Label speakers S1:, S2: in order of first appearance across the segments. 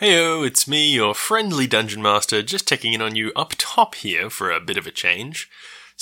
S1: Heyo, it's me, your friendly dungeon master, just checking in on you up top here for a bit of a change.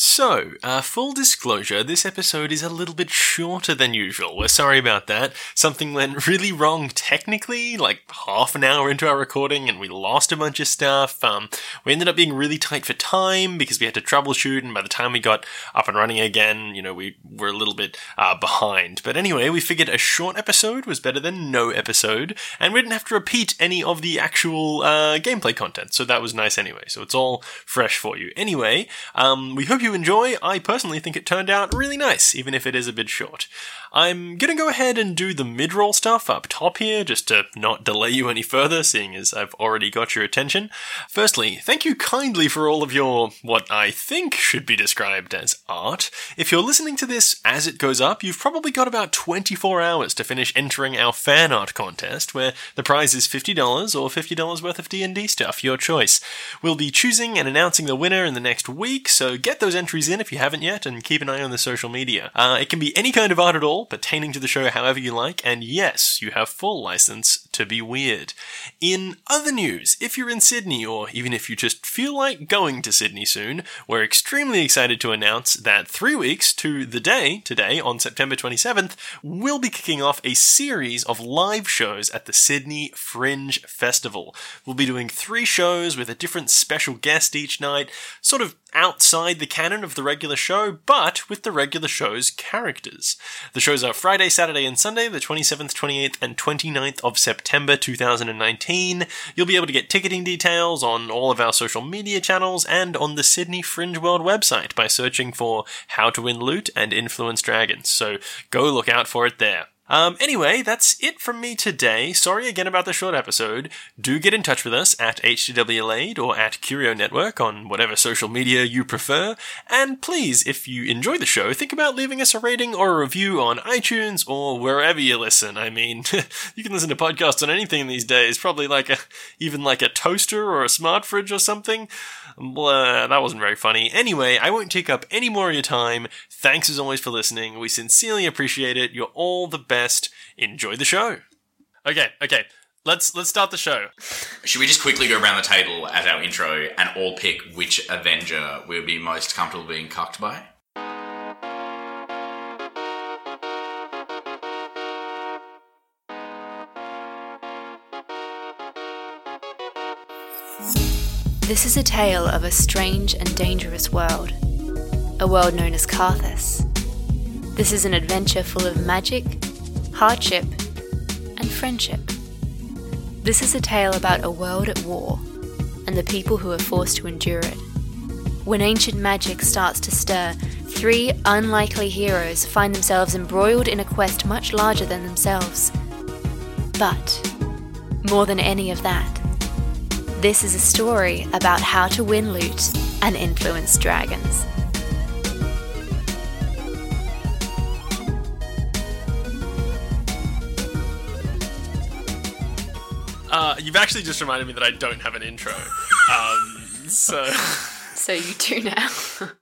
S1: So, uh, full disclosure, this episode is a little bit shorter than usual. We're sorry about that. Something went really wrong technically, like half an hour into our recording, and we lost a bunch of stuff. Um, we ended up being really tight for time because we had to troubleshoot, and by the time we got up and running again, you know, we were a little bit uh, behind. But anyway, we figured a short episode was better than no episode, and we didn't have to repeat any of the actual uh, gameplay content, so that was nice anyway. So it's all fresh for you. Anyway, um, we hope you enjoy. I personally think it turned out really nice, even if it is a bit short. I'm gonna go ahead and do the mid-roll stuff up top here, just to not delay you any further, seeing as I've already got your attention. Firstly, thank you kindly for all of your, what I think should be described as art. If you're listening to this as it goes up, you've probably got about 24 hours to finish entering our fan art contest, where the prize is $50 or $50 worth of D&D stuff, your choice. We'll be choosing and announcing the winner in the next week, so get those entries in if you haven't yet, and keep an eye on the social media. Uh, it can be any kind of art at all, pertaining to the show however you like, and yes, you have full license to be weird. In other news, if you're in Sydney, or even if you just feel like going to Sydney soon, we're extremely excited to announce that three weeks to the day, today, on September 27th, we'll be kicking off a series of live shows at the Sydney Fringe Festival. We'll be doing three shows with a different special guest each night, sort of outside the canon of the regular show, but with the regular show's characters. The shows are Friday, Saturday, and Sunday, the 27th, 28th, and 29th of September 2019. You'll be able to get ticketing details on all of our social media channels and on the Sydney Fringe World website by searching for How to Win Loot and Influence Dragons, so go look out for it there. Um, anyway, that's it from me today. Sorry again about the short episode. Do get in touch with us at HTWLAID or at Curio Network on whatever social media you prefer. And please, if you enjoy the show, think about leaving us a rating or a review on iTunes or wherever you listen. I mean, you can listen to podcasts on anything these days, probably like a, even like a toaster or a smart fridge or something. Blah, that wasn't very funny. Anyway, I won't take up any more of your time. Thanks as always for listening. We sincerely appreciate it. You're all the best. Enjoy the show. Okay, okay. Let's let's start the show.
S2: Should we just quickly go around the table as our intro and all pick which Avenger we'll be most comfortable being cucked by?
S3: This is a tale of a strange and dangerous world, a world known as Karthus. This is an adventure full of magic, hardship, and friendship. This is a tale about a world at war and the people who are forced to endure it. When ancient magic starts to stir, three unlikely heroes find themselves embroiled in a quest much larger than themselves. But, more than any of that, this is a story about how to win loot and influence dragons.
S1: You've actually just reminded me that I don't have an intro. Um, so.
S3: So you do now.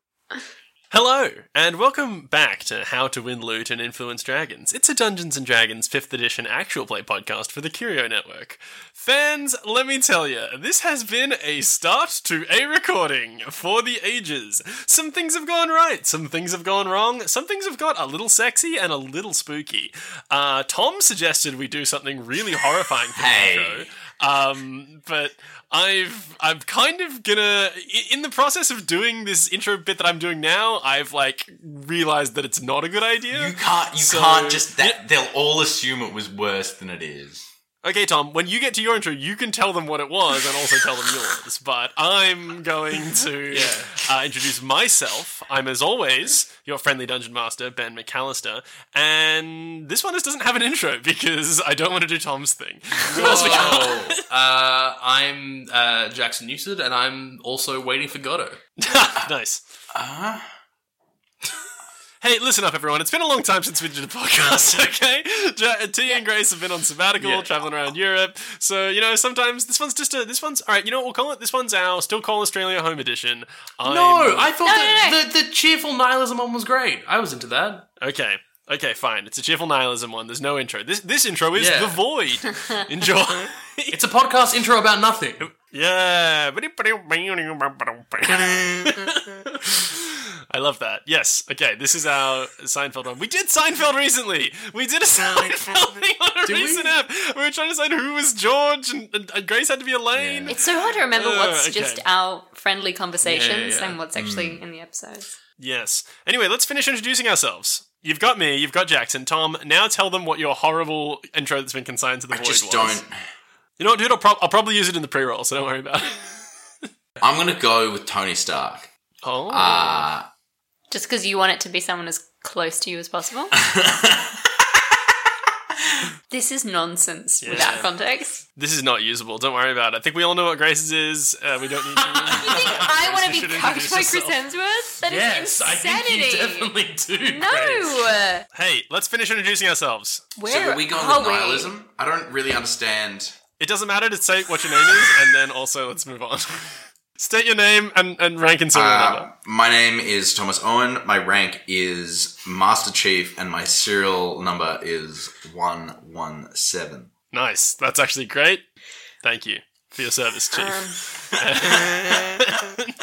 S1: Hello, and welcome back to How to Win Loot and Influence Dragons. It's a Dungeons and Dragons 5th edition actual play podcast for the Curio Network. Fans, let me tell you, this has been a start to a recording for the ages. Some things have gone right, some things have gone wrong, some things have got a little sexy and a little spooky. Uh, Tom suggested we do something really horrifying for
S2: Hey.
S1: the intro. Um, but I've I'm kind of gonna in the process of doing this intro bit that I'm doing now. I've like realized that it's not a good idea.
S2: You can't. You
S1: So-
S2: can't just. That, They'll all assume it was worse than it is.
S1: Okay, Tom, when you get to your intro, you can tell them what it was and also tell them yours. But I'm going to uh, introduce myself. I'm, as always, your friendly dungeon master, Ben McAllister. And this one just doesn't have an intro because I don't want to do Tom's thing. Who else we got?
S4: Uh, I'm uh, Jackson Newsted, and I'm also waiting for Godot.
S1: nice.
S2: Uh,
S1: Hey, listen up, everyone. It's been a long time since we did a podcast, okay? Ja- T and Grace have been on sabbatical,
S4: Yeah.
S1: traveling around Europe. So, you know, sometimes this one's just a. This one's. Alright, you know what we'll call it? This one's our Still Call Australia Home Edition. I'm,
S4: No, I thought
S3: No,
S4: that
S3: no, no.
S4: The, the cheerful nihilism one was great. I was into that.
S1: Okay. Okay, fine. It's a cheerful nihilism one. There's no intro. This this intro is
S4: Yeah.
S1: the void. Enjoy.
S4: It's a podcast intro about nothing.
S1: Yeah. I love that. Yes. Okay, this is our Seinfeld one. We did Seinfeld recently. We did a Seinfeld thing on a
S4: Did we?
S1: recent app. We were trying to decide who was George, and, and, and Grace had to be Elaine.
S3: It's so hard to remember
S1: Uh,
S3: what's
S1: okay.
S3: just our friendly conversations
S1: Yeah, yeah, yeah.
S3: and what's actually in the episodes.
S1: Yes. Anyway, let's finish introducing ourselves. You've got me. You've got Jackson. Tom. Now tell them what your horrible intro that's been consigned to the
S2: I
S1: void
S2: just
S1: was.
S2: don't.
S1: You know what, dude? I'll, prob- I'll probably use it in the pre-roll, so don't worry about it.
S2: I'm gonna go with Tony Stark.
S1: Oh.
S2: Uh,
S3: Just because you want it to be someone as close to you as possible. this is nonsense without context.
S1: this is not usable. Don't worry about it. I think we all know what Grace's is. Uh, we don't need to.
S3: You think I want to be
S1: should
S3: cucked by Chris
S1: yourself.
S3: Hemsworth? That is
S4: Yes, I
S3: insanity.
S4: think you definitely do. Grace.
S3: no.
S1: hey, let's finish introducing ourselves.
S3: Where
S2: so are we going
S3: are
S2: with
S3: we?
S2: nihilism? I don't really understand.
S1: It doesn't matter to say what your name is, and then also let's move on. State your name and, and rank and serial
S2: Uh,
S1: number.
S2: my name is Thomas Owen. My rank is Master Chief, and my serial number is one one seven.
S1: Nice. That's actually great. Thank you for your service, Chief.
S3: Um,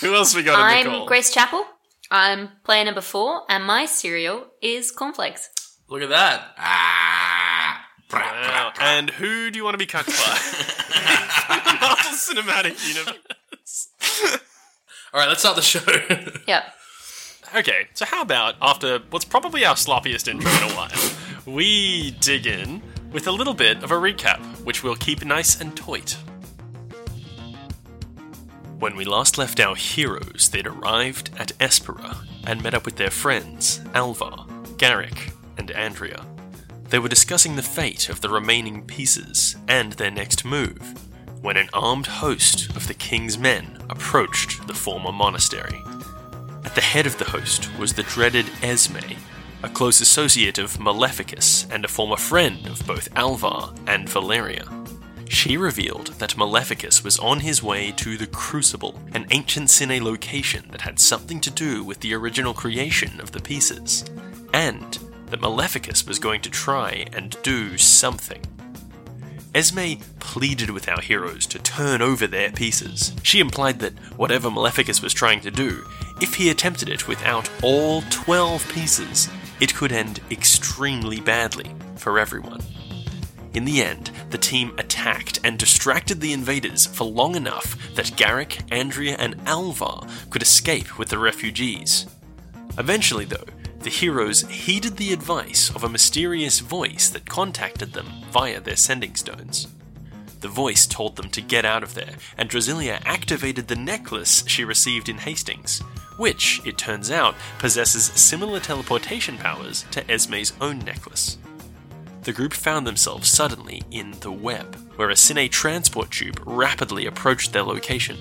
S1: Who else we got in the call?
S3: I'm Grace Chappell. I'm player number four, and my cereal is cornflakes.
S4: Look at that.
S2: Ah,
S1: Wow.
S2: brah, brah.
S1: And who do you want to be cucked by? Marvel Cinematic Universe.
S4: All right, let's start the show.
S3: Yep.
S1: Okay, so how about after what's probably our sloppiest intro in a while, we dig in with a little bit of a recap, which we'll keep nice and tight. When we last left our heroes, they'd arrived at Espera and met up with their friends, Alvar, Garrick, and Andrea. They were discussing the fate of the remaining pieces and their next move when an armed host of the king's men approached the former monastery. At the head of the host was the dreaded Esme, a close associate of Maleficus and a former friend of both Alvar and Valeria. She revealed that Maleficus was on his way to the Crucible, an ancient Cine location that had something to do with the original creation of the pieces, and that Maleficus was going to try and do something. Esme pleaded with our heroes to turn over their pieces. She implied that whatever Maleficus was trying to do, if he attempted it without all 12 pieces, it could end extremely badly for everyone. In the end, the team attacked and distracted the invaders for long enough that Garrick, Andrea, and Alvar could escape with the refugees. Eventually, though, the heroes heeded the advice of a mysterious voice that contacted them via their sending stones. The voice told them to get out of there, and Drasilia activated the necklace she received in Hastings, which, it turns out, possesses similar teleportation powers to Esme's own necklace. The group found themselves suddenly in the web, where a Cine transport tube rapidly approached their location.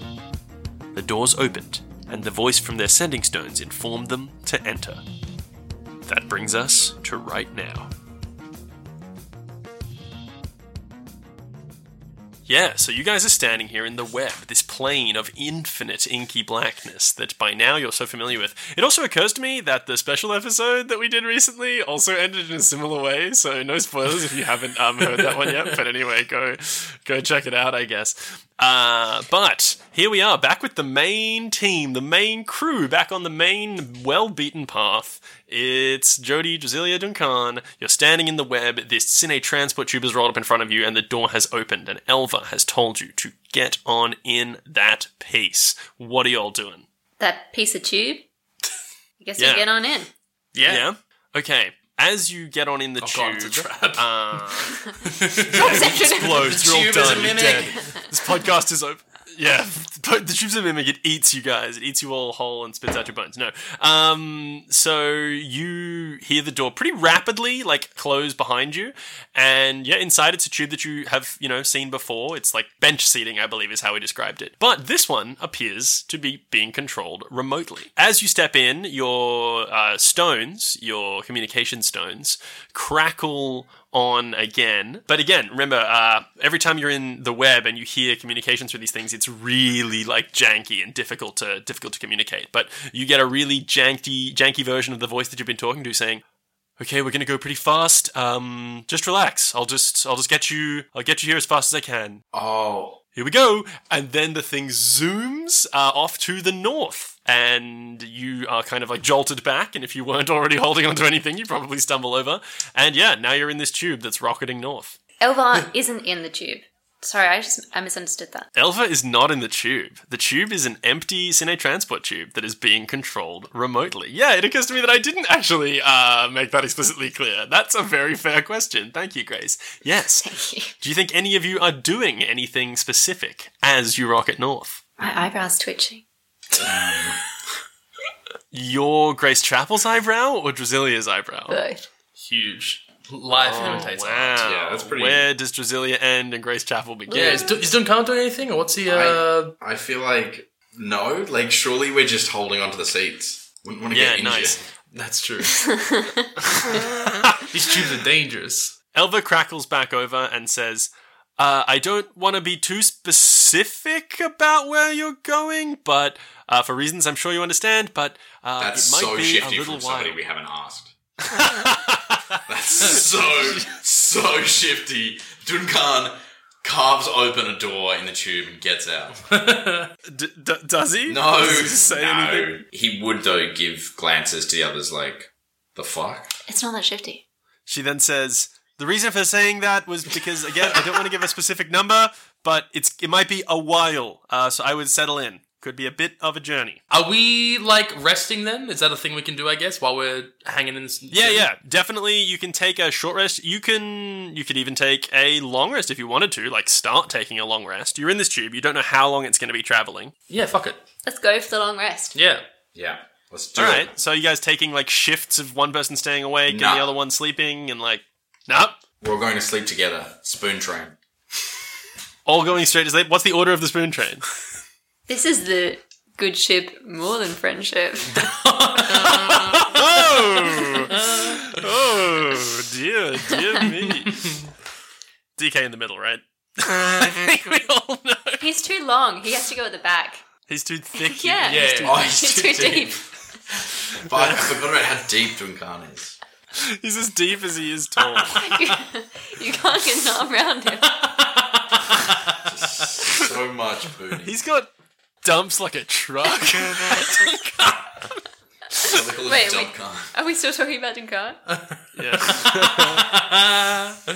S1: The doors opened, and the voice from their sending stones informed them to enter. That brings us to right now. Yeah, so you guys are standing here in the web, this plane of infinite inky blackness that by now you're so familiar with. It also occurs to me that the special episode that we did recently also ended in a similar way, so no spoilers if you haven't um, heard that one yet. But anyway, go go check it out, I guess. Uh, but here we are, back with the main team, the main crew, back on the main well-beaten path. It's Jody Drasilia Duncan. You're standing in the web. This Cine transport tube is rolled up in front of you, and the door has opened. And Elva has told you to get on in that piece. What are y'all doing?
S3: That piece of tube. I guess
S1: Yeah.
S3: we get on in.
S1: Yeah. Okay. As you get on in the
S4: Oh
S1: tube,
S4: god, it's a trap.
S1: uh,
S3: Section.
S1: explodes. You're all
S4: tube is
S1: done. You're dead. This podcast is over. Yeah, the tube's a mimic. It eats you guys. It eats you all whole and spits out your bones. No. Um. So you hear the door pretty rapidly, like close behind you, and yeah, inside it's a tube that you have you know seen before. It's like bench seating, I believe, is how we described it. But this one appears to be being controlled remotely. As you step in, your uh, stones, your communication stones, crackle on again. But again, remember, uh, every time you're in the web and you hear communications through these things, it's really like janky and difficult to difficult to communicate. But you get a really janky janky version of the voice that you've been talking to saying, Okay, we're gonna go pretty fast. Um, just relax. I'll just, I'll just get you, I'll get you here as fast as I can.
S2: Oh,
S1: Here we go. And then the thing zooms uh, off to the north. And you are kind of like jolted back. And if you weren't already holding onto anything, you probably stumble over. And yeah, now you're in this tube that's rocketing north.
S3: Elva isn't in the tube. Sorry, I just I misunderstood that.
S1: Elva is not in the tube. The tube is an empty Cine Transport tube that is being controlled remotely. Yeah, it occurs to me that I didn't actually uh, make that explicitly clear. That's a very fair question. Thank you, Grace. Yes.
S3: Thank you.
S1: Do you think any of you are doing anything specific as you rocket north?
S3: My eyebrows twitching.
S1: Your Grace Chappell's eyebrow or Drasilia's eyebrow?
S3: Both.
S4: Huge. Life imitates art.
S2: Yeah, that's pretty-
S1: Where does Drasilia end and Grace Chappell begin?
S4: Yeah, is, Dun- is Duncan doing anything, or what's he? Uh,
S2: I feel like no. Like, surely we're just holding onto the seats. Wouldn't want to
S1: Yeah,
S2: get injured.
S1: nice.
S4: that's true. These tubes are dangerous.
S1: Elva crackles back over and says, uh, I don't want to be too specific about where you're going, but uh, for reasons I'm sure you understand, but uh,
S2: That's
S1: it might
S2: so
S1: be
S2: shifty
S1: a little
S2: from somebody
S1: while.
S2: we haven't asked. That's so so shifty. Duncan carves open a door in the tube and gets out.
S1: D- d- does he?
S2: No,
S1: Does he say
S2: no.
S1: anything?
S2: He would though give glances to the others, like the fuck.
S3: It's not that shifty.
S1: She then says, "The reason for saying that was because again, I don't want to give a specific number, but it's it might be a while, uh, so I would settle in. Could be a bit of a journey.
S4: Are we like resting then? Is that a thing we can do? I guess while we're hanging in. This
S1: Yeah, yeah, definitely. You can take a short rest. You can you could even take a long rest if you wanted to. Like start taking a long rest. You're in this tube. You don't know how long it's going to be traveling.
S4: yeah. Fuck it.
S3: Let's go for the long rest.
S4: Yeah.
S2: Yeah, let's do
S1: All
S2: it.
S1: right. So you guys taking like shifts of one person staying awake
S2: Nah.
S1: and the other one sleeping, and like, nope,
S2: We're all going to sleep together. Spoon train.
S1: all going straight to sleep. What's the order of the spoon train?
S3: This is the good ship more than friendship.
S1: Oh, oh dear, dear me. DK in the middle, right? I think we all know
S3: He's too long. He has to go at the back.
S1: he's too thick.
S3: Yeah.
S4: Yeah.
S1: He's too,
S2: Oh, he's
S3: He's
S2: too,
S3: too
S2: deep.
S3: deep.
S2: But I forgot about how deep Duncan is.
S1: he's as deep as he is tall.
S3: you, you can't get an arm around him.
S2: So much booty.
S1: He's got dumps like a truck.
S2: They call him
S3: Wait,
S2: Dump
S3: wait. Are we still talking about Duncan?
S1: yeah.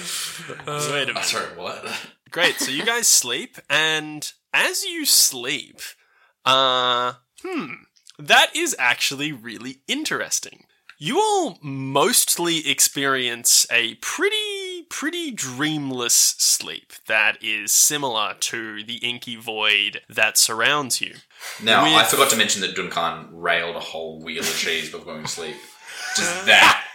S1: Wait a minute.
S2: Sorry, what?
S1: Great. So you guys sleep, and as you sleep, uh, hmm, that is actually really interesting. You all mostly experience a pretty, pretty dreamless sleep that is similar to the inky void that surrounds you.
S2: Now, I forgot to mention that Duncan railed a whole wheel of cheese before going to sleep. Does that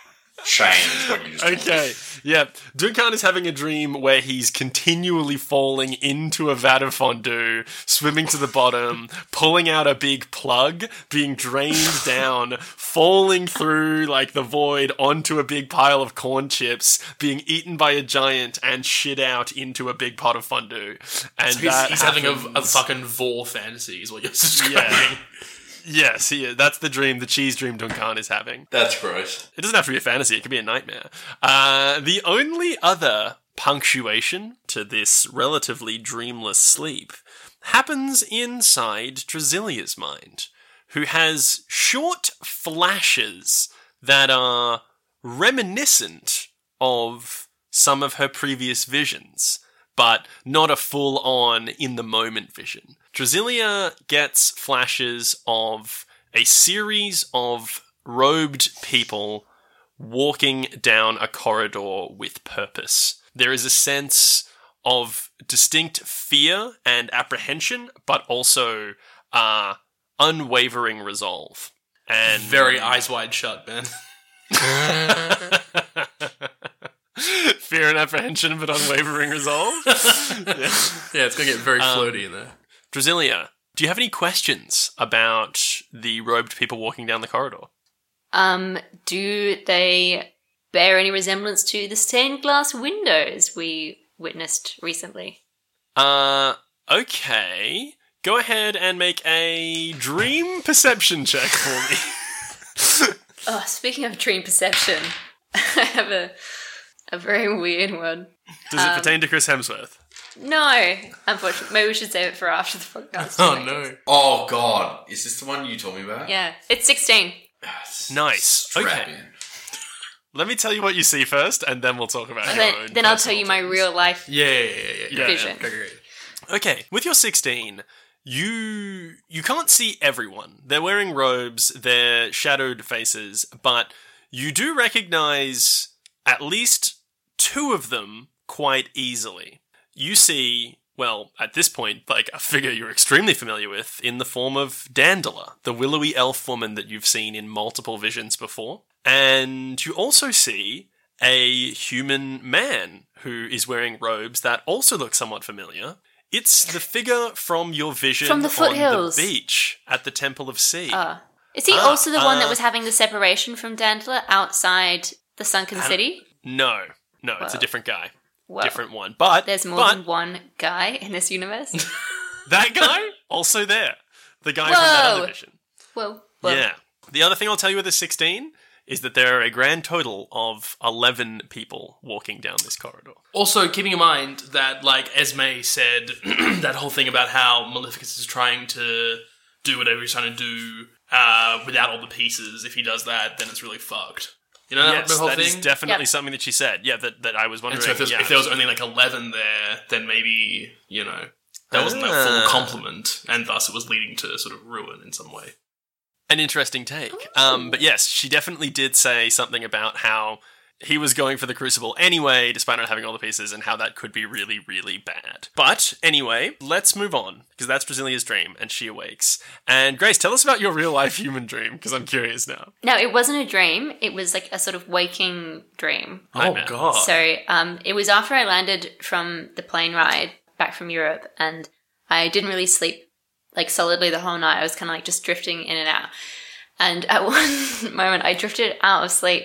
S2: change what you just?
S1: Okay, yeah. Duncan is having a dream where he's continually falling into a vat of fondue, swimming to the bottom, pulling out a big plug, being drained down, falling through like the void onto a big pile of corn chips, being eaten by a giant, and shit out into a big pot of fondue. And
S4: He's,
S1: that
S4: he's having a, a fucking vore fantasy, is what you're describing.
S1: Yeah. Yes, he. That's the dream. The cheese dream Duncan is having.
S2: That's gross.
S1: It doesn't have to be a fantasy, it could be a nightmare. Uh, the only other punctuation to this relatively dreamless sleep happens inside Drasilia's mind, who has short flashes that are reminiscent of some of her previous visions, but not a full on in the moment vision. Drasilia gets flashes of a series of robed people walking down a corridor with purpose. There is a sense of distinct fear and apprehension, but also uh, unwavering resolve. And
S4: Very eyes wide shut, man.
S1: fear and apprehension, but unwavering resolve. yeah.
S4: Yeah, it's gonna get very floaty in there.
S1: Drasilia, do you have any questions about the robed people walking down the corridor?
S3: Um, do they bear any resemblance to the stained glass windows we witnessed recently?
S1: Uh, okay. Go ahead and make a dream perception check for me.
S3: Oh, speaking of dream perception, I have a a very weird one.
S1: Does it pertain to Chris Hemsworth?
S3: No, unfortunately, maybe we should save it for after the podcast.
S4: Oh no.
S2: Oh god, is this the one you told me about?
S3: Yeah, it's sixteen.
S1: Nice.
S2: Strap
S1: Okay.
S2: in.
S1: Let me tell you what you see first, and then we'll talk about your
S3: Then, then I'll tell
S1: personal
S3: you my
S1: things.
S3: real life
S4: Yeah, yeah, yeah, yeah.
S1: Yeah,
S3: vision.
S4: Okay, great.
S1: Okay, with your 16, you you can't see everyone. They're wearing robes, they're shadowed faces, but you do recognize at least two of them quite easily. You see, well, at this point, like a figure you're extremely familiar with in the form of Dandela, the willowy elf woman that you've seen in multiple visions before. And you also see a human man who is wearing robes that also look somewhat familiar. It's the figure from your vision
S3: From the
S1: on
S3: foothills.
S1: the beach at the Temple of Sea.
S3: Ah. Is he
S1: Ah,
S3: also the one that
S1: uh,
S3: was having the separation from Dandler outside the sunken city?
S1: no, no, it's a different guy,
S3: Well,
S1: different one. But
S3: there's more
S1: but
S3: than one guy in this universe.
S1: that guy also there, the guy from that other vision.
S3: well, well,
S1: yeah. The other thing I'll tell you with the 16 is that there are a grand total of 11 people walking down this corridor.
S4: Also, keeping in mind that, like Esme said, that whole thing about how Maleficus is trying to do whatever he's trying to do uh, without all the pieces. If he does that, then it's really fucked. You know
S1: yes,
S4: the whole
S1: that is
S4: thing.
S1: definitely
S3: Yep.
S1: something that she said. Yeah, that, that I was wondering.
S4: and so if, there's,
S1: yeah.
S4: if there was only like eleven there, then maybe you know that wasn't a
S1: Ah.
S4: full complement, and thus it was leading to sort of ruin in some way.
S1: An interesting take. Um, but yes, she definitely did say something about how he was going for the Crucible anyway, despite not having all the pieces, and how that could be really, really bad. But anyway, let's move on, because that's Drasilia's dream, and she awakes. And Grace, tell us about your real life human dream, because I'm curious now.
S3: No, it wasn't a dream. It was like a sort of waking dream.
S1: Nightmare.
S4: Oh god!
S3: So um, it was after I landed from the plane ride back from Europe, and I didn't really sleep like solidly the whole night. I was kind of like just drifting in and out. And at one moment, I drifted out of sleep,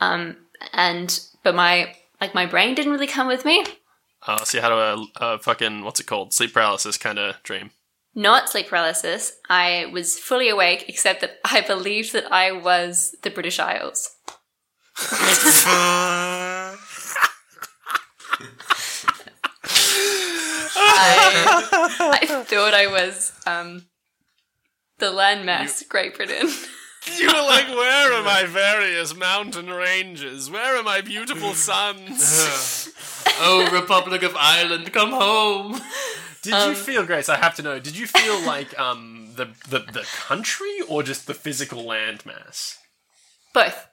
S3: um, and but my like my brain didn't really come with me.
S1: Uh, so you had a, a fucking, what's it called? Sleep paralysis kind of dream.
S3: Not sleep paralysis. I was fully awake, except that I believed that I was the British Isles. I, I thought I was um, the landmass, Great Britain.
S1: You were like, where are my various mountain ranges? Where are my beautiful sons?
S4: oh, Republic of Ireland, come home!
S1: Did you feel, Grace? I have to know. Did you feel like um the the, the country or just the physical landmass?
S3: Both.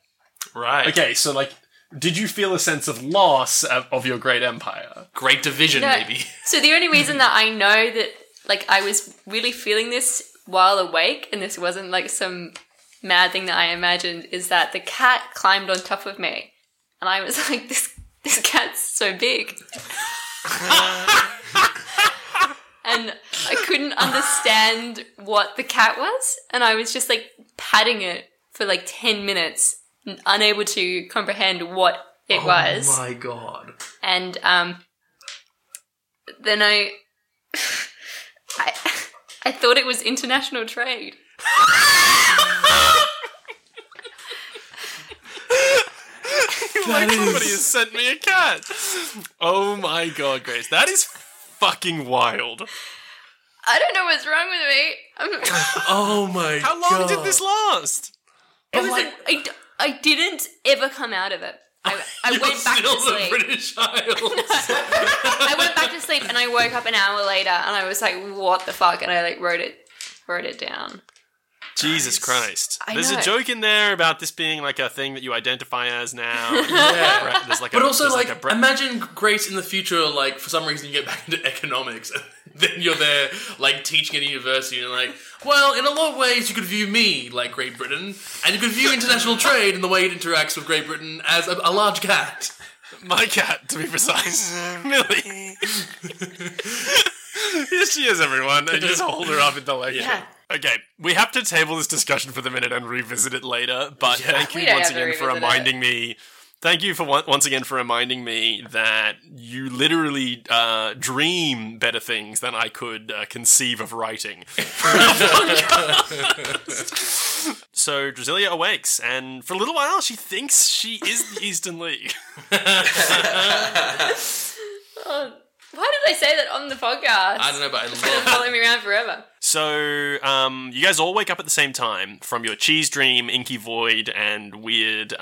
S4: Right.
S1: Okay, so like, did you feel a sense of loss of, of your great empire?
S4: Great division,
S3: No.
S4: maybe.
S3: So the only reason that I know that like I was really feeling this while awake and this wasn't like some mad thing that I imagined is that the cat climbed on top of me. And I was like, this this cat's so big. and I couldn't understand what the cat was. And I was just like patting it for like 10 minutes, unable to comprehend what it was
S4: Oh my god.
S3: and um, then I, I, I thought it was international trade.
S1: like somebody has sent me a cat. Oh my god, Grace, that is fucking wild.
S3: I don't know what's wrong with me. I'm,
S4: Oh my god.
S1: How long did this last?
S3: it was like, I, d- I didn't ever come out of it. I, I
S4: You're
S3: went back
S4: still
S3: to
S4: the
S3: sleep.
S4: British Isles.
S3: I went back to sleep and I woke up an hour later and I was like, what the fuck? And I like wrote it, wrote it down.
S1: Jesus Christ.
S3: I
S1: There's
S3: know.
S1: a joke in there about this being like a thing that you identify as now. yeah. There's like
S4: But
S1: a,
S4: also,
S1: there's
S4: like,
S1: a bre-
S4: imagine Grace in the future, like, for some reason you get back into economics, and then you're there, like, teaching at a university, and you're like, well, in a lot of ways you could view me like Great Britain, and you could view international trade and the way it interacts with Great Britain as a, a large cat.
S1: my cat, to be precise. Millie. Here she is, everyone. And just hold her up in the leg.
S3: Yeah.
S1: Okay, we have to table this discussion for the minute and revisit it later, but
S4: Yeah.
S1: thank you once again for
S3: revisit it.
S1: reminding me Thank you for once again for reminding me that you literally uh, dream better things than I could uh, conceive of writing. so Drasilia awakes, and for a little while she thinks she is the Eastern League.
S3: Oh, why did I say that on the podcast?
S4: I don't know, but I
S3: It's gonna
S4: love.
S3: follow me around forever.
S1: So, um, you guys all wake up at the same time from your cheese dream, inky void, and weird, uh,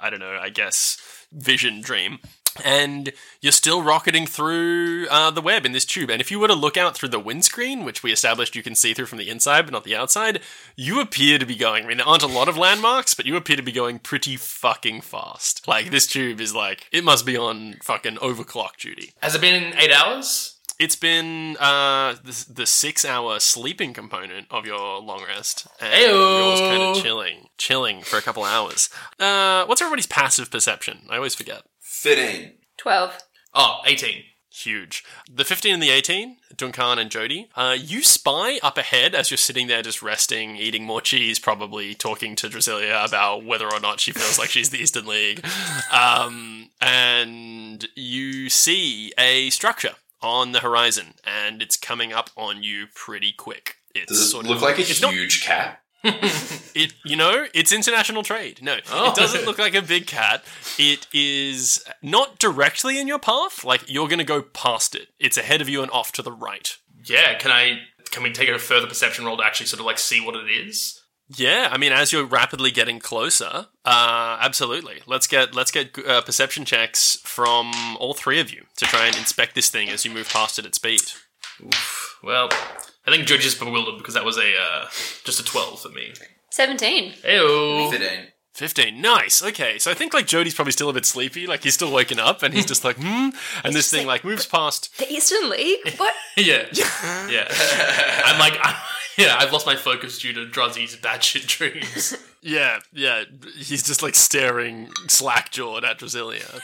S1: I don't know, I guess, vision dream. And you're still rocketing through uh, the web in this tube. And if you were to look out through the windscreen, which we established you can see through from the inside but not the outside, you appear to be going. I mean, there aren't a lot of landmarks, but you appear to be going pretty fucking fast. Like, this tube is like, it must be on fucking overclock duty.
S4: Has it been eight hours?
S1: It's been uh, the, the six hour sleeping component of your long rest. And
S4: Ayo.
S1: yours kind of chilling, chilling for a couple hours. Uh, what's everybody's passive perception? I always forget.
S2: 13.
S3: 12.
S4: Oh, 18.
S1: Huge. The 15 and the 18, Duncan and Jody, uh, you spy up ahead as you're sitting there just resting, eating more cheese, probably talking to Drasilia about whether or not she feels like she's the Eastern League. Um, and you see a structure on the horizon, and it's coming up on you pretty quick. It's
S2: Does it
S1: sort
S2: look
S1: of,
S2: like a
S1: it's not-
S2: huge cat?
S1: it you know it's international trade no
S4: Oh.
S1: it doesn't look like a big cat it is not directly in your path like you're gonna go past it it's ahead of you and off to the right
S4: Yeah, can I? Can we take a further perception roll to actually sort of like see what it is?
S1: yeah i mean as you're rapidly getting closer uh absolutely let's get let's get uh, perception checks from all three of you to try and inspect this thing as you move past it at speed
S4: Well, I think Judge is bewildered because that was a uh, just a twelve for me.
S3: 17.
S4: Ew.
S2: 15.
S1: 15 nice okay so i think like jody's probably still a bit sleepy like he's still waking up and he's just like hmm and this thing like moves past
S3: The Eastern League? What?
S4: Yeah, yeah. I'm like, i yeah, I've lost my focus due to Druzzy's batshit dreams.
S1: Yeah, yeah. He's just like staring slack jawed at Drasilia.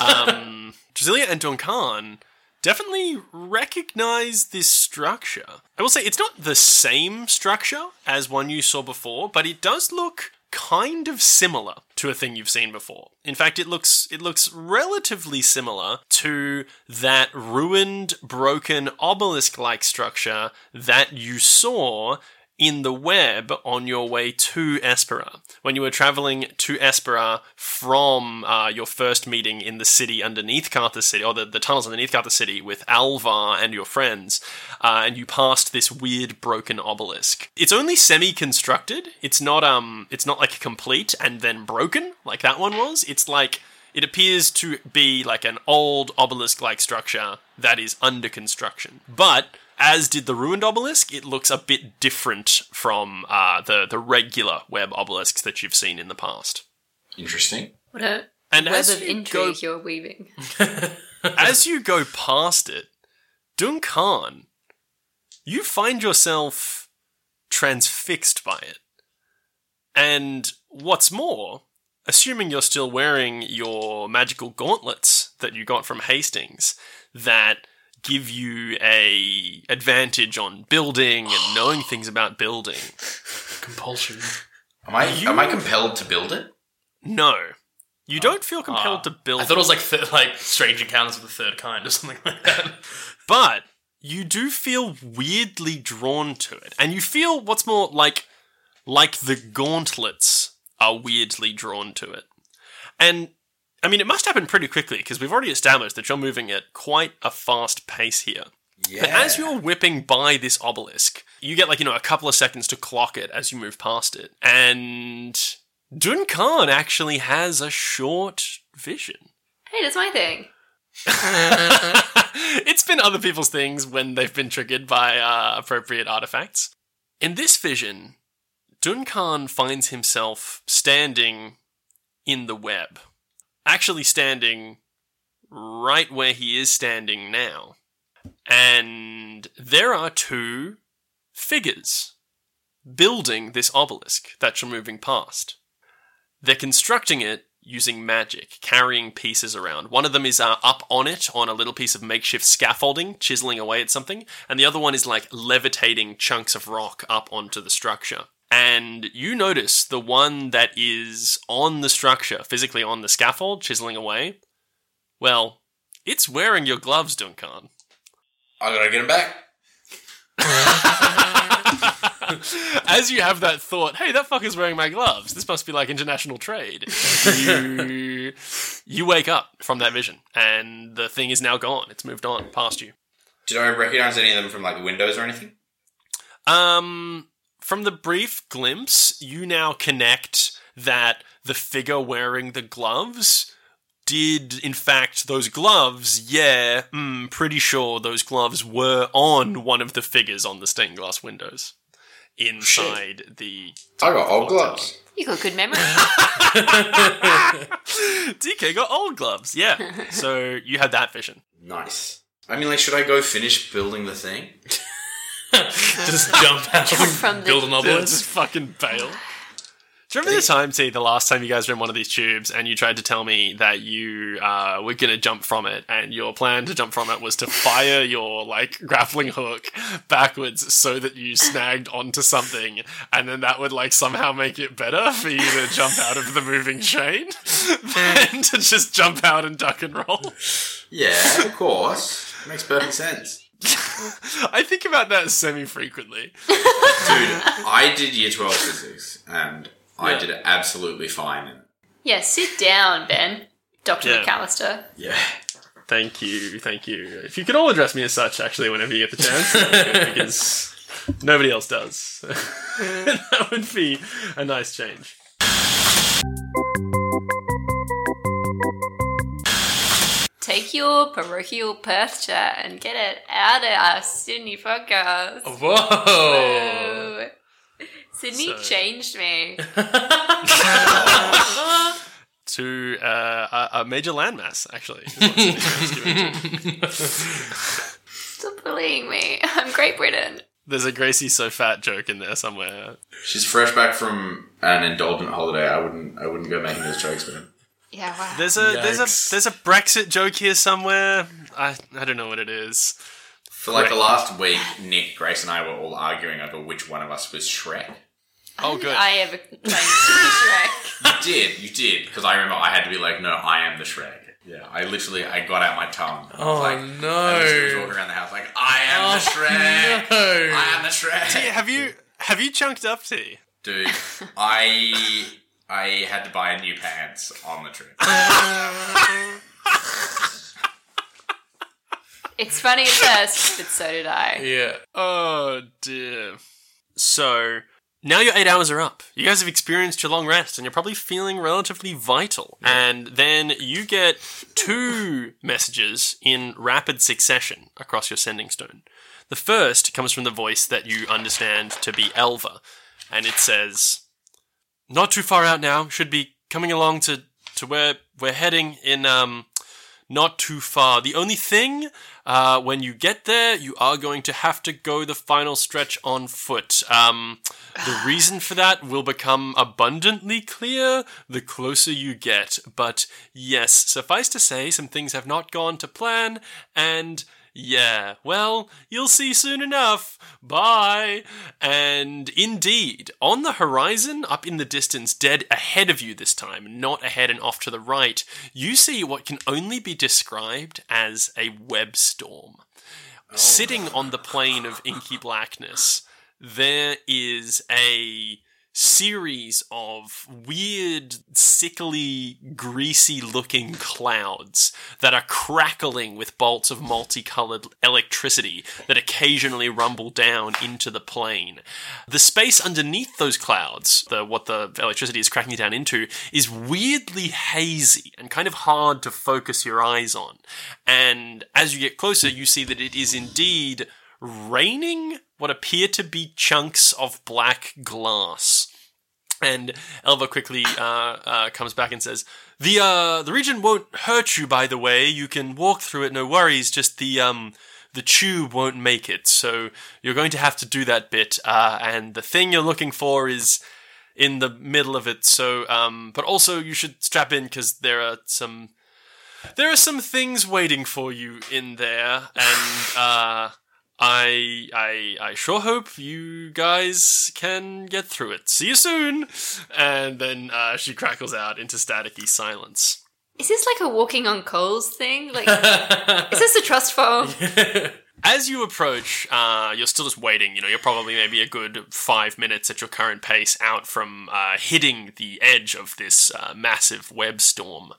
S1: Um, Drasilia and Duncan definitely recognize this structure. I will say it's not the same structure as one you saw before, but it does look kind of similar to a thing you've seen before. In fact, it looks it looks relatively similar to that ruined, broken obelisk-like structure that you saw in the web on your way to Espera. When you were traveling to Espera from uh, your first meeting in the city underneath Carthus City, or the, the tunnels underneath Carthus City with Alvar and your friends, uh, and you passed this weird broken obelisk. It's only semi-constructed. It's not um, it's not like complete and then broken like that one was. It's like it appears to be like an old obelisk-like structure that is under construction, but as did the ruined obelisk, it looks a bit different from uh, the the regular web obelisks that you've seen in the past.
S2: Interesting.
S3: What a
S1: And
S3: web
S1: as
S3: of
S1: you
S3: intrigue
S1: go-
S3: you're weaving.
S1: as you go past it, Duncan, you find yourself transfixed by it. And what's more, assuming you're still wearing your magical gauntlets that you got from Hastings, that give you a advantage on building and knowing things about building.
S4: Compulsion.
S2: Am I
S1: You-
S2: am I compelled to build it?
S1: No. You oh. don't feel compelled ah. to build
S4: I thought it was like th- like Strange Encounters of the Third Kind or something like that.
S1: but you do feel weirdly drawn to it and you feel what's more like like the gauntlets are weirdly drawn to it and i mean it must happen pretty quickly because we've already established that you're moving at quite a fast pace here
S2: Yeah.
S1: but as you're whipping by this obelisk you get like you know a couple of seconds to clock it as you move past it and duncan actually has a short vision
S3: Hey, that's my thing.
S1: it's been other people's things when they've been triggered by uh, appropriate artifacts. In this vision, Duncan finds himself standing in the web. Actually, standing right where he is standing now. And there are two figures building this obelisk that you're moving past. They're constructing it using magic, carrying pieces around. One of them is uh, up on it on a little piece of makeshift scaffolding, chiseling away at something, and the other one is like levitating chunks of rock up onto the structure. And you notice the one that is on the structure, physically on the scaffold, chiseling away. Well, it's wearing your gloves, Duncan.
S2: I gotta get him back.
S1: As you have that thought, hey, that fucker's wearing my gloves. This must be like international trade. you, you wake up from that vision, and the thing is now gone. It's moved on past you.
S2: Did I recognize any of them from like windows or anything?
S1: Um, from the brief glimpse, you now connect that the figure wearing the gloves did, in fact, those gloves, yeah, mm, pretty sure those gloves were on one of the figures on the stained glass windows inside the.
S2: I got old
S1: Hotel.
S2: gloves.
S3: You got good memory.
S1: DK got old gloves, yeah. so you had that vision.
S2: Nice. I mean, like, should I go finish building the thing?
S4: Just jump out
S3: Jump
S4: and
S3: from the-
S4: build an
S1: Yeah,
S4: obelisk.
S1: just fucking bail. Do you remember the time, T, the last time you guys were in one of these tubes and you tried to tell me that you uh, were going to jump from it and your plan to jump from it was to fire your, like, grappling hook backwards so that you snagged onto something and then that would, like, somehow make it better for you to jump out of the moving train than to just jump out and duck and roll?
S2: Yeah, of course. Makes perfect sense.
S1: I think about that semi frequently.
S2: Dude, I did year 12 physics and I
S1: Yeah.
S2: did absolutely fine in it.
S3: yeah, sit down, Ben. Dr.
S1: Yeah.
S3: McAllister.
S2: Yeah.
S1: Thank you, thank you. If you could all address me as such, actually, whenever you get the chance, that would be good, because nobody else does. that would be a nice change.
S3: Take your parochial Perth chat and get it out of our Sydney podcast.
S4: Whoa!
S3: Oh. Sydney
S1: So-
S3: changed me.
S1: To uh, a, a major landmass, actually. is what Sydney was given to.
S3: Stop bullying me. I'm Great Britain.
S1: There's a Gracie so fat joke in there somewhere.
S2: She's fresh back from an indulgent holiday. I wouldn't I wouldn't go making those jokes with him.
S3: Yeah, wow.
S1: There's a there's a there's a Brexit joke here somewhere. I I don't know what it is.
S2: For like the last week, Nick, Grace, and I were all arguing over which one of us was Shrek.
S1: Oh, good.
S3: I ever claim to be Shrek?
S2: You did, you did, because I remember I had to be like, no, I am the Shrek. Yeah, I literally I got out my tongue.
S4: Oh,
S2: like,
S4: no.
S2: I literally was walking around the house like, I am
S4: Oh,
S2: the Shrek.
S4: no.
S2: I am the Shrek.
S1: have you have you chunked up T?
S2: Dude, I I had to buy new pants on the trip.
S3: It's funny at first, but so did I.
S4: Yeah.
S1: Oh dear. So now your eight hours are up. You guys have experienced your long rest, and you're probably feeling relatively vital. And then you get two messages in rapid succession across your sending stone. The first comes from the voice that you understand to be Elva, and it says, "Not too far out now. Should be coming along to to where we're heading in um." Not too far. The only thing, uh, when you get there, you are going to have to go the final stretch on foot. Um, the reason for that will become abundantly clear the closer you get. But yes, suffice to say, some things have not gone to plan, and yeah, well, you'll see soon enough. Bye. And indeed, on the horizon, up in the distance, dead ahead of you this time, not ahead and off to the right, you see what can only be described as a web storm. Oh. Sitting on the plane of inky blackness, there is a series of weird, sickly, greasy looking clouds that are crackling with bolts of multicolored electricity that occasionally rumble down into the plane. The space underneath those clouds, the what the electricity is cracking down into, is weirdly hazy and kind of hard to focus your eyes on. And as you get closer, you see that it is indeed raining what appear to be chunks of black glass. And Elva quickly uh, uh, comes back and says, "The uh, the region won't hurt you. By the way, you can walk through it, no worries. Just the um, the tube won't make it, so you're going to have to do that bit. Uh, and the thing you're looking for is in the middle of it. So, um, but also you should strap in because there are some there are some things waiting for you in there, and uh, I, I, I sure hope you guys can get through it. See you soon. And then uh, she crackles out into staticky silence.
S3: Is this like a walking on coals thing? Like, is this a trust fall?
S1: As you approach, uh, you're still just waiting. You know, you're probably maybe a good five minutes at your current pace out from uh, hitting the edge of this uh, massive web storm.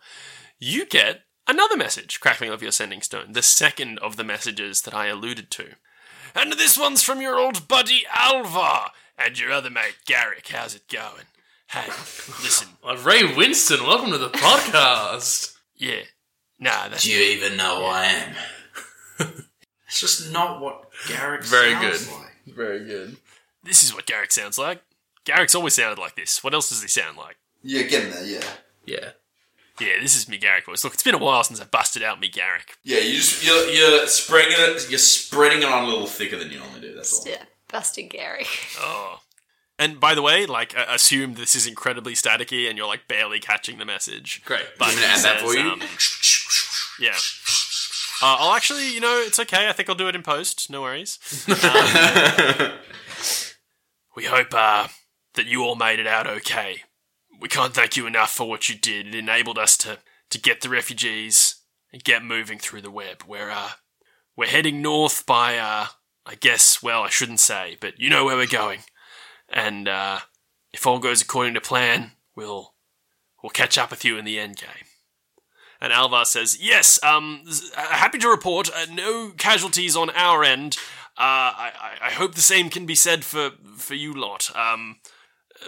S1: You get another message crackling off your sending stone, the second of the messages that I alluded to. And this one's from your old buddy Alvar and your other mate Garrick. How's it going? Hey, listen,
S4: Ray Winstone, welcome to the podcast.
S1: yeah, nah, that's
S2: Do you even know who I am? it's just not what Garrick
S4: Very
S2: sounds
S4: good.
S2: like.
S4: Very good.
S1: this is what Garrick sounds like. Garrick's always sounded like this. What else does he sound like?
S5: Yeah, getting there, yeah.
S4: Yeah.
S1: Yeah, this is me Garrick voice. Look, it's been a while since I busted out me Garrick.
S2: Yeah, you just you're, you're spreading it. You're spreading it on a little thicker than you normally do. That's all.
S3: Yeah, Busted Gary.
S1: Oh. And by the way, like, uh, assume this is incredibly staticky and you're like barely catching the message.
S4: Great.
S1: But
S2: I'm gonna
S1: it
S2: add that for you.
S1: um, yeah. Uh, I'll actually, you know, it's okay. I think I'll do it in post. No worries. Um, we hope uh, that you all made it out okay. We can't thank you enough for what you did. It enabled us to, to get the refugees and get moving through the web. We're uh, we're heading north by uh, I guess. Well, I shouldn't say, but you know where we're going. And uh, if all goes according to plan, we'll we'll catch up with you in the end game. And Alvar says, "Yes, um, uh, happy to report, uh, no casualties on our end. Uh, I, I, hope the same can be said for for you lot. Um,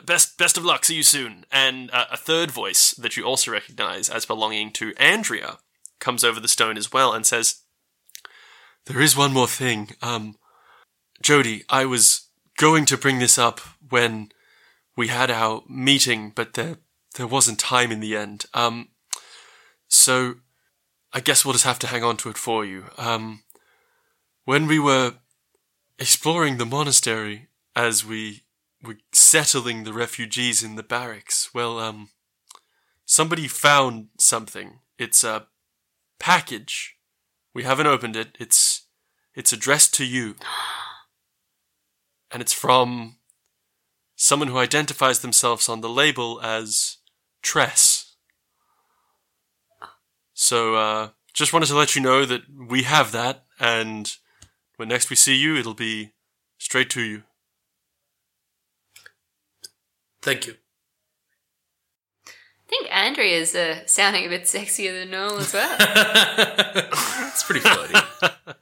S1: best best of luck. See you soon." And uh, a third voice that you also recognize as belonging to Andrea comes over the stone as well and says, "There is one more thing. Um, Jody, I was going to bring this up when we had our meeting, but there there wasn't time in the end. Um, so I guess we'll just have to hang on to it for you. Um, when we were exploring the monastery as we were settling the refugees in the barracks, well, um, somebody found something. It's a package. We haven't opened it. It's it's addressed to you. And it's from someone who identifies themselves on the label as Tress. So, uh, just wanted to let you know that we have that, and when next we see you, it'll be straight to you.
S4: Thank you.
S3: I think Andrea's uh, sounding a bit sexier than Noel as well.
S4: it's pretty flirty.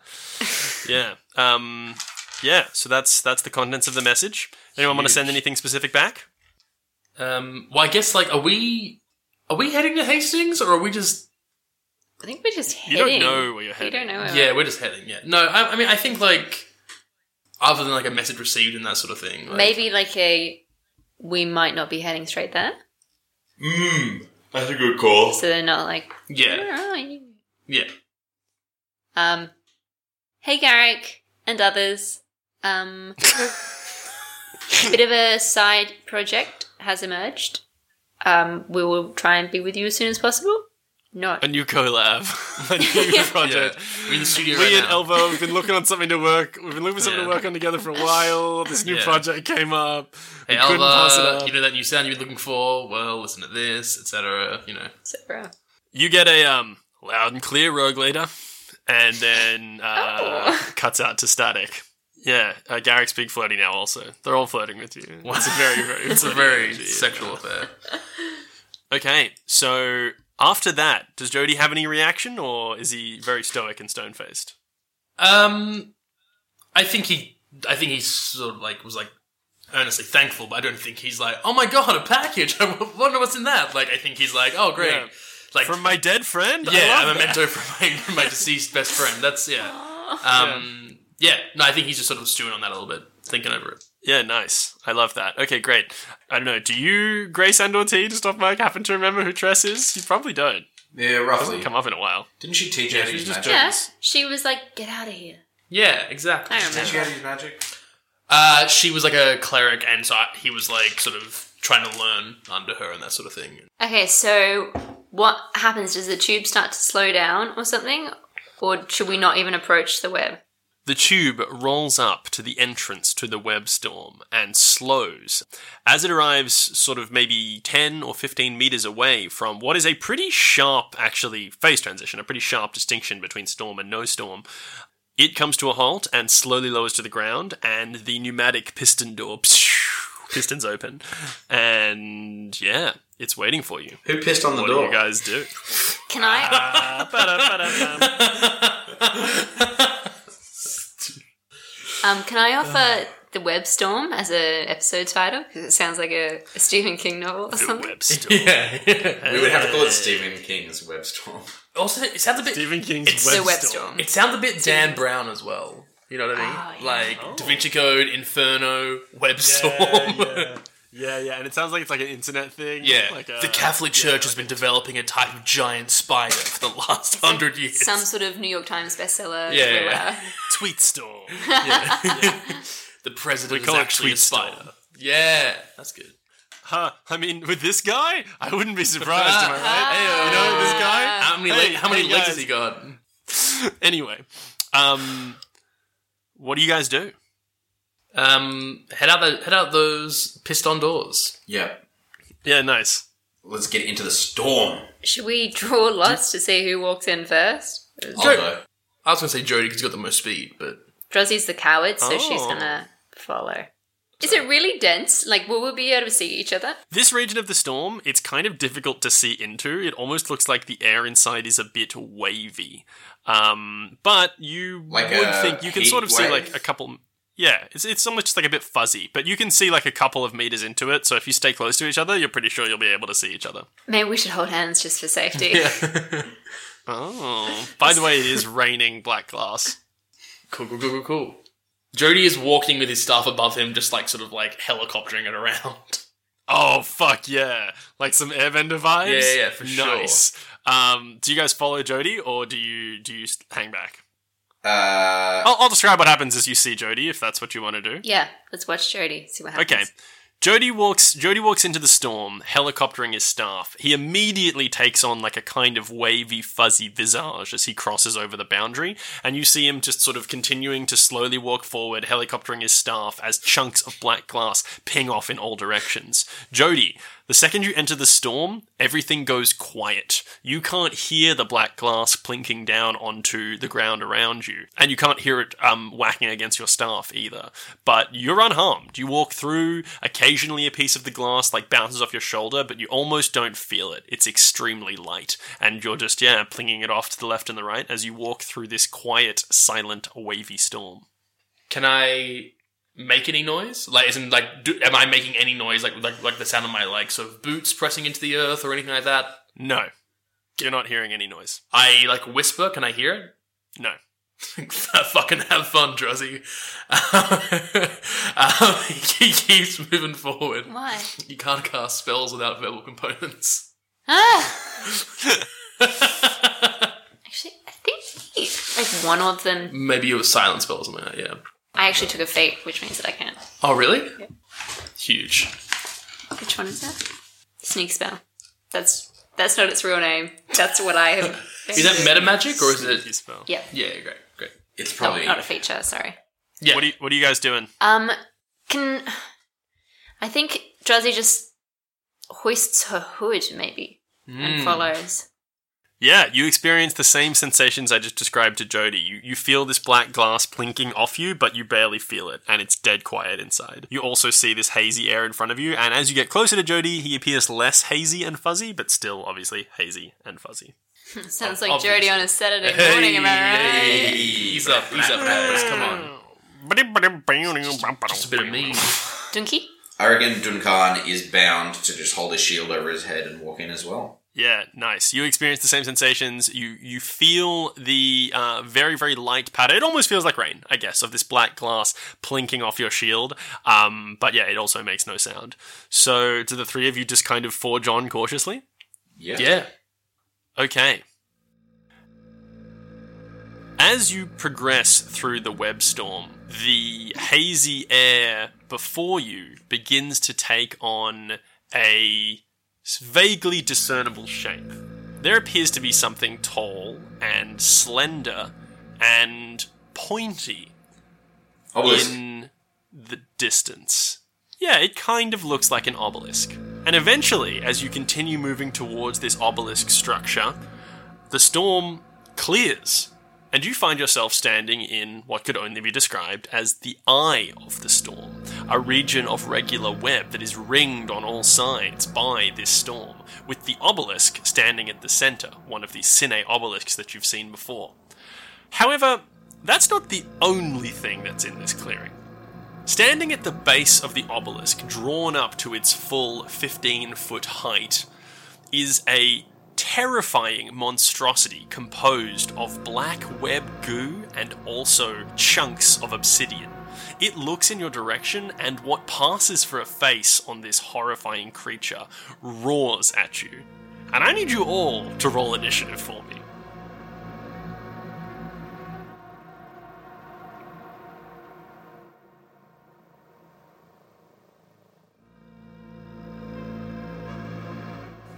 S1: Yeah. Um, yeah. So that's that's the contents of the message. Anyone want to send anything specific back?
S4: um, well, I guess like, are we are we heading to Hastings or are we just?
S3: I think we're just heading.
S1: You don't know where you're
S3: We
S1: heading.
S3: don't know where
S4: Yeah, we're just heading. Yeah. No, I, I mean, I think like, other than like a message received and that sort of thing. Like,
S3: Maybe like a. We might not be heading straight there.
S2: Mmm, that's a good call.
S3: So they're not like.
S4: Yeah.
S3: "Where are you?"
S4: Yeah.
S3: Um, hey Garrick and others. Um, bit of a side project has emerged. Um, we will try and be with you as soon as possible. Not
S1: A new collab, a new
S4: Yeah.
S1: project.
S4: We're in the studio
S1: We
S4: right
S1: and
S4: now.
S1: Elvo have been looking on something to work. We've been looking for something
S4: Yeah.
S1: to work on together for a while. This new
S4: Yeah.
S1: project came up.
S4: Hey
S1: we couldn't pass it
S4: Alvar,
S1: up.
S4: you know that new sound you've been looking for? Well, listen to this, etc. You know.
S3: Sarah.
S1: You get a um loud and clear rogue leader, and then uh,
S3: Oh.
S1: cuts out to static. Yeah, uh, Garrick's big flirty now. Also, they're all flirting with you. It's a very, very,
S4: It's a
S1: flirty
S4: very
S1: energy.
S4: sexual affair.
S1: Okay, so after that, does Jody have any reaction, or is he very stoic and stone faced?
S4: Um, I think he, I think he's sort of like was like earnestly thankful, but I don't think he's like, oh my god, a package! I wonder what's in that. Like, I think he's like, oh great,
S1: Yeah.
S4: like
S1: From my dead friend?
S4: Yeah, a
S1: that.
S4: memento from my, from my deceased best friend. That's yeah. Um, yeah. No, I think he's just sort of stewing on that a little bit, thinking over it.
S1: Yeah, nice. I love that. Okay, great. I don't know. Do you, Grace and or T, just off mic, happen to remember who Tress is? You probably don't.
S2: Yeah, roughly.
S1: Hasn't come up in a while.
S2: Didn't she teach
S1: Yeah,
S2: how to use
S1: just
S2: magic?
S3: Yeah, she was like, "Get out of here."
S4: Yeah, exactly.
S3: I
S2: Didn't
S3: remember.
S2: she how to use magic?
S4: Uh, she was like a cleric, and so I, he was like sort of trying to learn under her and that sort of thing.
S3: Okay, so what happens? Does the tube start to slow down or something, or should we not even approach the web?
S1: The tube rolls up to the entrance to the web storm and slows as it arrives sort of maybe 10 or 15 meters away from what is a pretty sharp, actually, phase transition, a pretty sharp distinction between storm and no storm. It comes to a halt and slowly lowers to the ground, and the pneumatic piston door pistons open, and yeah, it's waiting for you.
S2: Who pissed on the
S1: What do
S2: door?
S1: you guys do?
S3: Can I? Um, can I offer the web storm as an episode title? Because it sounds like a, a Stephen King novel or
S1: The
S3: something.
S1: web storm.
S4: Yeah.
S2: we would have to call it Stephen King's Webstorm.
S4: also, it sounds a bit.
S1: Stephen King's
S4: It's
S1: web,
S3: The web
S1: storm.
S3: storm.
S4: It sounds a bit Dan Brown as well. You know what I mean?
S3: Oh, yeah.
S4: Like Da Vinci Code, Inferno, Web Storm.
S1: yeah. Yeah, yeah, yeah, and it sounds like it's like an internet thing.
S4: Yeah,
S1: like a,
S4: the Catholic Church has been developing a type of giant spider for the last hundred years.
S3: Some sort of New York Times bestseller.
S4: Yeah,
S3: thriller.
S4: yeah.
S1: tweet storm. Yeah.
S4: the president
S1: We call
S4: is actually
S1: Tweet
S4: a spider. Yeah, that's good.
S1: Huh? I mean, with this guy, I wouldn't be surprised. am I right?
S4: Hey,
S1: You know this guy.
S4: How many,
S1: Hey,
S4: le- how many
S1: hey,
S4: legs
S1: guys.
S4: has he got?
S1: Anyway, um, what do you guys do?
S4: Um, head out the head out those piston doors.
S2: Yeah.
S1: Yeah, nice.
S2: Let's get into the storm.
S3: Should we draw lots to see who walks in first?
S2: I'll go.
S4: I was gonna say Jody because he's got the most speed, but
S3: Drozzy's the coward, so she's
S1: Oh.
S3: gonna follow. Is it really dense? Like, will we be able to see each other?
S1: This region of the storm, it's kind of difficult to see into. It almost looks like the air inside is a bit wavy. Um, but you
S2: Like
S1: would
S2: a
S1: think you can
S2: heat
S1: sort of see
S2: wave?
S1: like a couple. Yeah, it's it's almost just like a bit fuzzy, but you can see like a couple of meters into it. So if you stay close to each other, you're pretty sure you'll be able to see each other.
S3: Maybe we should hold hands just for safety.
S1: Oh, by the way, it is raining black glass.
S4: cool, cool, cool, cool, cool. Jody is walking with his staff above him, just like sort of like helicoptering it around.
S1: Oh fuck yeah! Like some Airbender vibes.
S4: Yeah, yeah, yeah, for sure.
S1: nice. Um, do you guys follow Jody or do you do you hang back?
S2: Uh,
S1: I'll, I'll describe what happens as you see Jody, if that's what you want to do.
S3: Yeah, let's watch Jody, see what happens.
S1: Okay. Jody walks Jody walks into the storm, helicoptering his staff. He immediately takes on like a kind of wavy, fuzzy visage as he crosses over the boundary, and you see him just sort of continuing to slowly walk forward, helicoptering his staff as chunks of black glass ping off in all directions. Jody, the second you enter the storm, everything goes quiet. You can't hear the black glass plinking down onto the ground around you, and you can't hear it um, whacking against your staff either. But you're unharmed. You walk through, occasionally a piece of the glass like bounces off your shoulder, but you almost don't feel it. It's extremely light, and you're just, yeah, plinging it off to the left and the right as you walk through this quiet, silent, wavy storm.
S4: Can I make any noise? Like, isn't like, do, am I making any noise? Like, like, like the sound of my like sort of boots pressing into the earth or anything like that?
S1: No. You're not hearing any noise.
S4: I like whisper. Can I hear it?
S1: No.
S4: Fucking have fun, Drozzy. um, he keeps moving forward.
S3: Why?
S4: You can't cast spells without verbal components.
S3: Ah! actually, I think he, like one of them.
S4: Maybe it was silent spells or something like that, yeah.
S3: I actually took a fate, which means that I can.
S4: Oh, really? Yeah. Huge.
S3: Which one is that? Sneak spell. That's that's not its real name. That's what I have.
S4: Is that meta magic or is
S1: Sneaky
S4: it?
S1: spell.
S3: Yeah,
S4: Yeah, great, great.
S2: it's
S3: not,
S2: probably
S3: not a feature. Sorry.
S4: Yeah.
S1: What are you, what are you guys doing?
S3: Um, can I think Drowsy just hoists her hood maybe and follows.
S1: Yeah, you experience the same sensations I just described to Jody. You, you feel this black glass plinking off you, but you barely feel it, and it's dead quiet inside. You also see this hazy air in front of you, and as you get closer to Jody, he appears less hazy and fuzzy, but still obviously hazy and fuzzy.
S3: Sounds like
S4: Obviously.
S3: Jody on a Saturday morning. Am I right?
S4: Hey, ease up, ease up, guys. Come on. Just a bit of me.
S3: Dunky.
S2: I reckon Duncan is bound to just hold his shield over his head and walk in as well.
S1: Yeah, nice. You experience the same sensations. You you feel the uh, very very light patter. It almost feels like rain, I guess, of this black glass plinking off your shield. Um, but yeah, it also makes no sound. So do the three of you just kind of forge on cautiously?
S2: Yeah.
S4: Yeah.
S1: Okay. As you progress through the web storm, the hazy air before you begins to take on a vaguely discernible shape. There appears to be something tall and slender and pointy
S2: Obelisk.
S1: in the distance. Yeah, it kind of looks like an obelisk. And eventually, as you continue moving towards this obelisk structure, the storm clears, and you find yourself standing in what could only be described as the eye of the storm, a region of regular web that is ringed on all sides by this storm, with the obelisk standing at the center, one of the Sine obelisks that you've seen before. However, that's not the only thing that's in this clearing. Standing at the base of the obelisk, drawn up to its full 15 foot height, is a terrifying monstrosity composed of black web goo and also chunks of obsidian. It looks in your direction, and what passes for a face on this horrifying creature roars at you. And I need you all to roll initiative for me.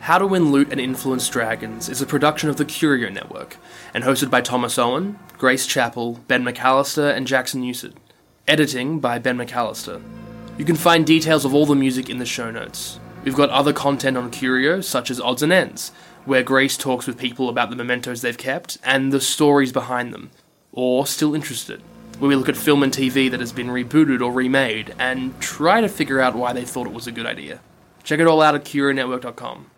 S4: How to Win Loot and Influence Dragons is a production of the Curio Network and hosted by Thomas Owen, Grace Chappell, Ben McAllister, and Jackson Newsett. Editing by Ben McAllister. You can find details of all the music in the show notes. We've got other content on Curio, such as Odds and Ends, where Grace talks with people about the mementos they've kept and the stories behind them, or Still Interested, where we look at film and TV that has been rebooted or remade and try to figure out why they thought it was a good idea. Check it all out at CurioNetwork.com.